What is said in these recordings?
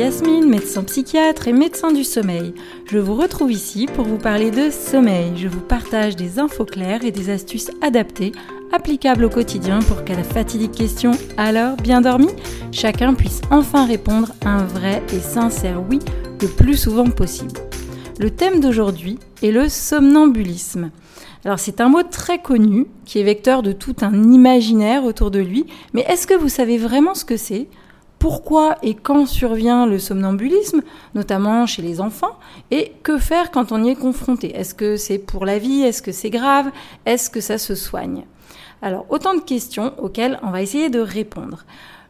Yasmine, médecin psychiatre et médecin du sommeil. Je vous retrouve ici pour vous parler de sommeil. Je vous partage des infos claires et des astuces adaptées, applicables au quotidien pour qu'à la fatidique question Alors, bien dormi chacun puisse enfin répondre un vrai et sincère oui le plus souvent possible. Le thème d'aujourd'hui est le somnambulisme. Alors c'est un mot très connu qui est vecteur de tout un imaginaire autour de lui, mais est-ce que vous savez vraiment ce que c'est? Pourquoi et quand survient le somnambulisme, notamment chez les enfants, et que faire quand on y est confronté? Est-ce que c'est pour la vie? Est-ce que c'est grave? Est-ce que ça se soigne? Alors, autant de questions auxquelles on va essayer de répondre.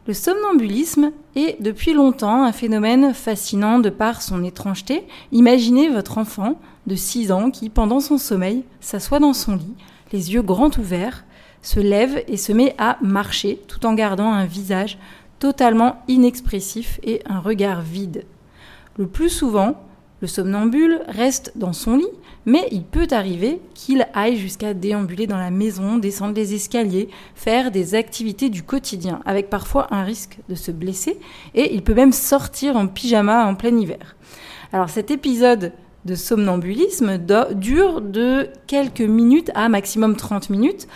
Le somnambulisme est depuis longtemps un phénomène fascinant de par son étrangeté. Imaginez votre enfant de 6 ans qui, pendant son sommeil, s'assoit dans son lit, les yeux grands ouverts, se lève et se met à marcher tout en gardant un visage totalement inexpressif et un regard vide. Le plus souvent, le somnambule reste dans son lit, mais il peut arriver qu'il aille jusqu'à déambuler dans la maison, descendre les escaliers, faire des activités du quotidien, avec parfois un risque de se blesser, et il peut même sortir en pyjama en plein hiver. Alors cet épisode de somnambulisme dure de quelques minutes à maximum 30 minutes.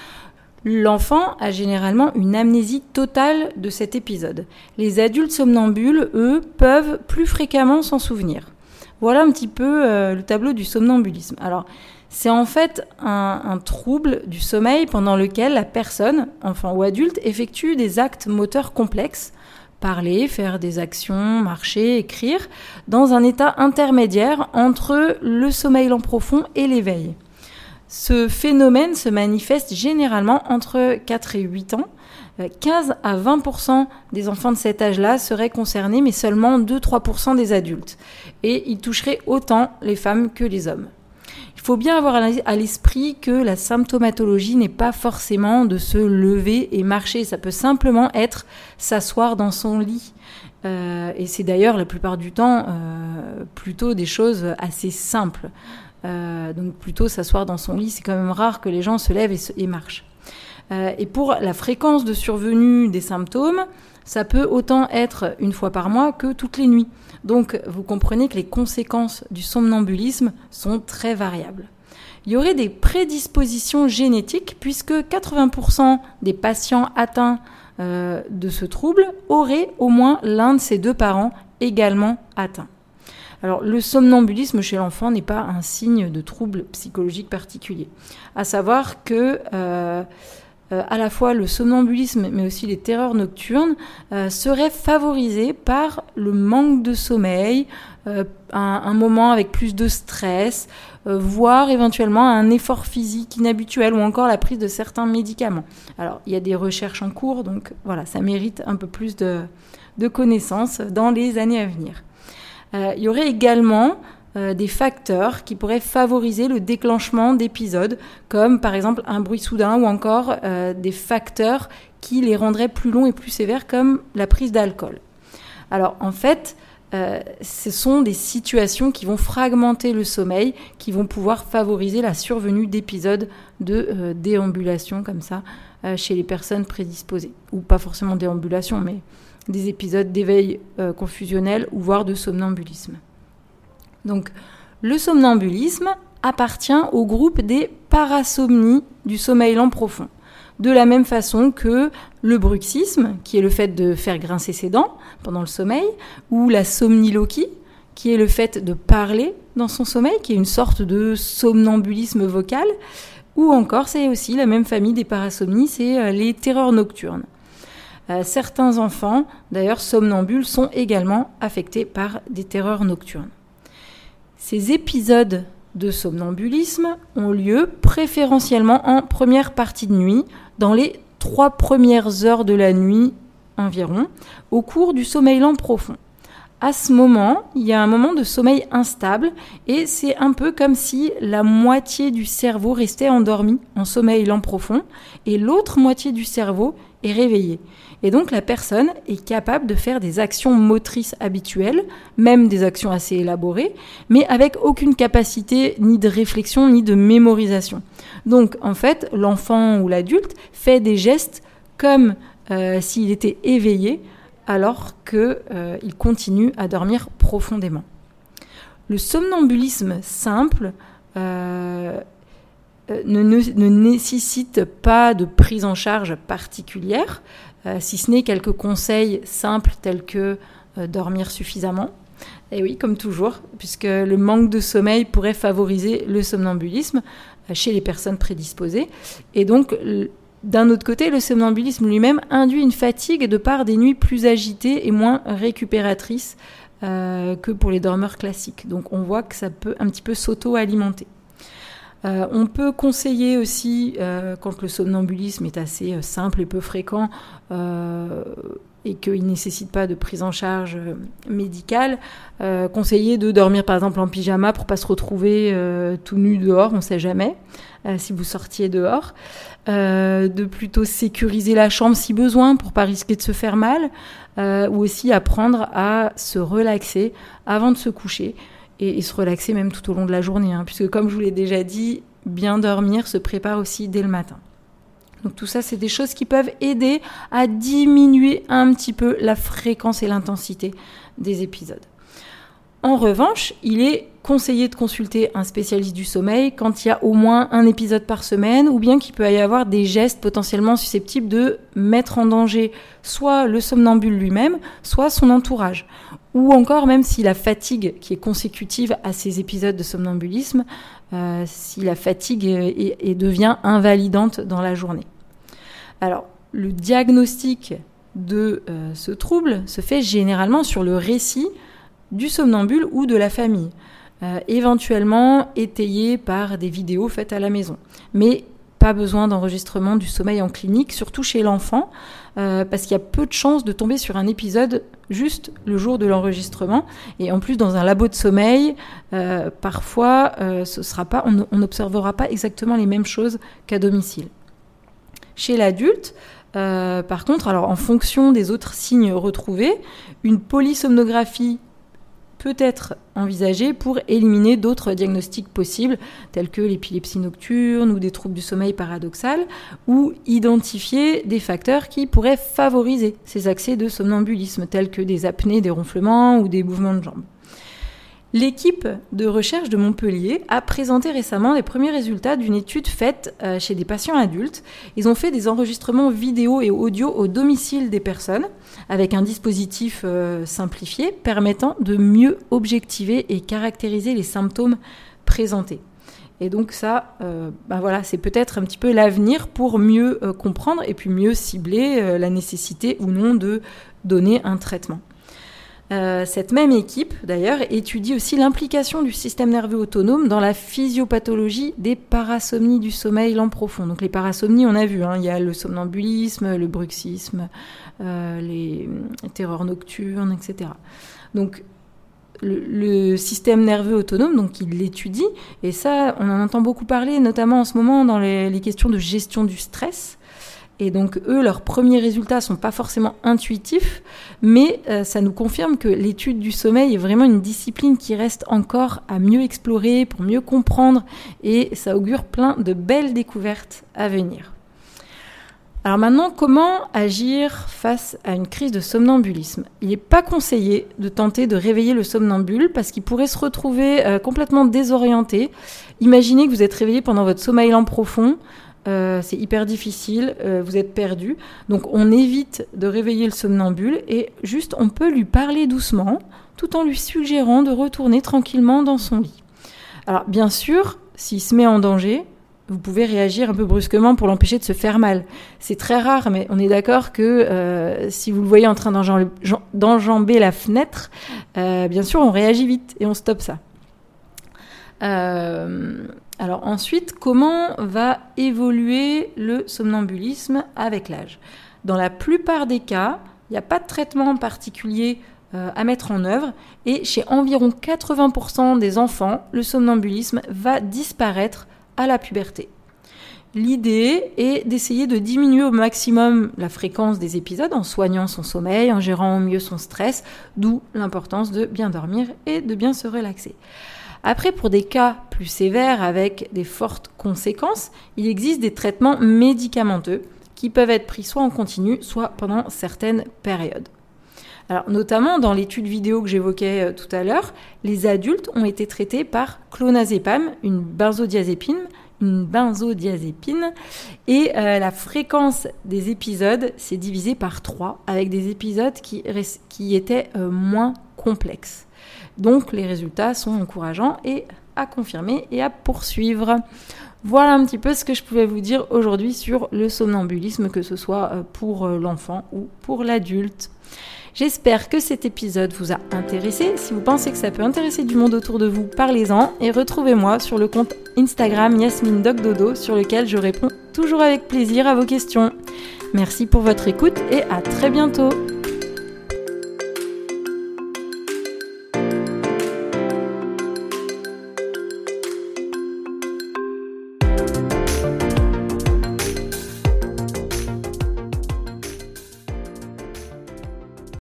L'enfant a généralement une amnésie totale de cet épisode. Les adultes somnambules, eux, peuvent plus fréquemment s'en souvenir. Voilà un petit peu euh, le tableau du somnambulisme. Alors, c'est en fait un, un, trouble du sommeil pendant lequel la personne, enfant ou adulte, effectue des actes moteurs complexes, parler, faire des actions, marcher, écrire, dans un état intermédiaire entre le sommeil lent profond et l'éveil. Ce phénomène se manifeste généralement entre 4 et 8 ans. 15 euh, à 20% des enfants de cet âge-là seraient concernés, mais seulement 2-3% des adultes. Et il toucherait autant les femmes que les hommes. Il faut bien avoir à l'esprit que la symptomatologie n'est pas forcément de se lever et marcher. Ça peut simplement être s'asseoir dans son lit. Euh, et c'est d'ailleurs la plupart du temps euh, plutôt des choses assez simples. Euh, donc plutôt s'asseoir dans son lit, c'est quand même rare que les gens se lèvent et, marchent. Euh, et pour la fréquence de survenue des symptômes, ça peut autant être une fois par mois que toutes les nuits. Donc vous comprenez que les conséquences du somnambulisme sont très variables. Il y aurait des prédispositions génétiques puisque 80% des patients atteints euh, de ce trouble auraient au moins l'un de ses deux parents également atteints. Alors, le somnambulisme chez l'enfant n'est pas un signe de trouble psychologique particulier. À savoir que euh, euh, à la fois le somnambulisme mais aussi les terreurs nocturnes euh, seraient favorisés par le manque de sommeil, un, moment avec plus de stress, voire éventuellement un effort physique inhabituel ou encore la prise de certains médicaments. Alors il y a des recherches en cours, donc voilà, ça mérite un peu plus de connaissances dans les années à venir. Euh, il y aurait également euh, des facteurs qui pourraient favoriser le déclenchement d'épisodes, comme par exemple un bruit soudain ou encore euh, des facteurs qui les rendraient plus longs et plus sévères, comme la prise d'alcool. Alors en fait, ce sont des situations qui vont fragmenter le sommeil, qui vont pouvoir favoriser la survenue d'épisodes de déambulation comme ça chez les personnes prédisposées. Ou pas forcément déambulation, mais des épisodes d'éveil euh, confusionnel ou voire de somnambulisme. Donc le somnambulisme appartient au groupe des parasomnies du sommeil lent profond. De la même façon que le bruxisme, qui est le fait de faire grincer ses dents pendant le sommeil, ou la somniloquie, qui est le fait de parler dans son sommeil, qui est une sorte de somnambulisme vocal, ou encore c'est aussi la même famille des parasomnies, c'est euh, les terreurs nocturnes. Euh, certains enfants, d'ailleurs somnambules, sont également affectés par des terreurs nocturnes. Ces épisodes de somnambulisme ont lieu préférentiellement en première partie de nuit, dans les trois premières heures de la nuit environ, au cours du sommeil lent profond. À ce moment, il y a un moment de sommeil instable et c'est un peu comme si la moitié du cerveau restait endormie en sommeil lent profond et l'autre moitié du cerveau est réveillé. Et donc la personne est capable de faire des actions motrices habituelles, même des actions assez élaborées, mais avec aucune capacité ni de réflexion ni de mémorisation. Donc en fait, l'enfant ou l'adulte fait des gestes comme euh, s'il était éveillé alors qu'il euh, continue à dormir profondément. Le somnambulisme simple euh, ne, ne, nécessite pas de prise en charge particulière, si ce n'est quelques conseils simples tels que dormir suffisamment. Et oui, comme toujours, puisque le manque de sommeil pourrait favoriser le somnambulisme chez les personnes prédisposées. Et donc, d'un autre côté, le somnambulisme lui-même induit une fatigue de par des nuits plus agitées et moins récupératrices euh, que pour les dormeurs classiques. Donc on voit que ça peut un petit peu s'auto-alimenter. Euh, on peut conseiller aussi, euh, quand le somnambulisme est assez simple et peu fréquent, et qu'il ne nécessite pas de prise en charge médicale, conseiller de dormir par exemple en pyjama pour pas se retrouver tout nu dehors, on ne sait jamais, si vous sortiez dehors. Euh, de plutôt sécuriser la chambre si besoin pour pas risquer de se faire mal, euh, ou aussi apprendre à se relaxer avant de se coucher et, se relaxer même tout au long de la journée, hein, puisque comme je vous l'ai déjà dit, bien dormir se prépare aussi dès le matin. Donc tout ça, c'est des choses qui peuvent aider à diminuer un petit peu la fréquence et l'intensité des épisodes. En revanche, il est conseillé de consulter un spécialiste du sommeil quand il y a au moins un épisode par semaine ou bien qu'il peut y avoir des gestes potentiellement susceptibles de mettre en danger soit le somnambule lui-même, soit son entourage. Ou encore même si la fatigue qui est consécutive à ces épisodes de somnambulisme, euh, si la fatigue devient invalidante dans la journée. Alors, le diagnostic de euh, ce trouble se fait généralement sur le récit du somnambule ou de la famille, euh, éventuellement étayé par des vidéos faites à la maison. Mais pas besoin d'enregistrement du sommeil en clinique, surtout chez l'enfant, euh, parce qu'il y a peu de chances de tomber sur un épisode juste le jour de l'enregistrement. Et en plus, dans un labo de sommeil, parfois, ce sera pas, on n'observera pas exactement les mêmes choses qu'à domicile. Chez l'adulte, par contre, alors en fonction des autres signes retrouvés, une polysomnographie peut être envisagé pour éliminer d'autres diagnostics possibles, tels que l'épilepsie nocturne ou des troubles du sommeil paradoxal, ou identifier des facteurs qui pourraient favoriser ces accès de somnambulisme, tels que des apnées, des ronflements ou des mouvements de jambes. L'équipe de recherche de Montpellier a présenté récemment les premiers résultats d'une étude faite euh, chez des patients adultes. Ils ont fait des enregistrements vidéo et audio au domicile des personnes avec un dispositif euh, simplifié permettant de mieux objectiver et caractériser les symptômes présentés. Et donc ça, ben voilà, c'est peut-être un petit peu l'avenir pour mieux comprendre et puis mieux cibler la nécessité ou non de donner un traitement. Euh, cette même équipe, d'ailleurs, étudie aussi l'implication du système nerveux autonome dans la physiopathologie des parasomnies du sommeil lent profond. Donc les parasomnies, on a vu, hein, il y a le somnambulisme, le bruxisme, euh, les, terreurs nocturnes, etc. Donc le, système nerveux autonome, donc il l'étudie, et ça, on en entend beaucoup parler, notamment en ce moment dans les questions de gestion du stress. Et donc eux, leurs premiers résultats sont pas forcément intuitifs, mais euh, ça nous confirme que l'étude du sommeil est vraiment une discipline qui reste encore à mieux explorer, pour mieux comprendre, et ça augure plein de belles découvertes à venir. Alors maintenant, comment agir face à une crise de somnambulisme? Il n'est pas conseillé de tenter de réveiller le somnambule parce qu'il pourrait se retrouver euh, complètement désorienté. Imaginez que vous êtes réveillé pendant votre sommeil lent profond, euh, c'est hyper difficile, euh, vous êtes perdu. Donc on évite de réveiller le somnambule et juste on peut lui parler doucement tout en lui suggérant de retourner tranquillement dans son lit. Alors bien sûr, s'il se met en danger, vous pouvez réagir un peu brusquement pour l'empêcher de se faire mal. C'est très rare, mais on est d'accord que euh, si vous le voyez en train d'enjamber la fenêtre, bien sûr on réagit vite et on stoppe ça. Alors ensuite, comment va évoluer le somnambulisme avec l'âge? Dans la plupart des cas, il n'y a pas de traitement particulier euh, à mettre en œuvre et chez environ 80% des enfants, le somnambulisme va disparaître à la puberté. L'idée est d'essayer de diminuer au maximum la fréquence des épisodes en soignant son sommeil, en gérant au mieux son stress, d'où l'importance de bien dormir et de bien se relaxer. Après, pour des cas plus sévères avec des fortes conséquences, il existe des traitements médicamenteux qui peuvent être pris soit en continu, soit pendant certaines périodes. Notamment dans l'étude vidéo que j'évoquais euh, tout à l'heure, les adultes ont été traités par clonazepam, une benzodiazépine, une benzodiazépine et euh, la fréquence des épisodes s'est divisée par 3 avec des épisodes qui, qui étaient euh, moins complexes. Donc les résultats sont encourageants et à confirmer et à poursuivre. Voilà un petit peu ce que je pouvais vous dire aujourd'hui sur le somnambulisme, que ce soit euh, pour l'enfant ou pour l'adulte. J'espère que cet épisode vous a intéressé. Si vous pensez que ça peut intéresser du monde autour de vous, parlez-en et retrouvez-moi sur le compte Instagram Yasmine Dodo sur lequel je réponds toujours avec plaisir à vos questions. Merci pour votre écoute et à très bientôt.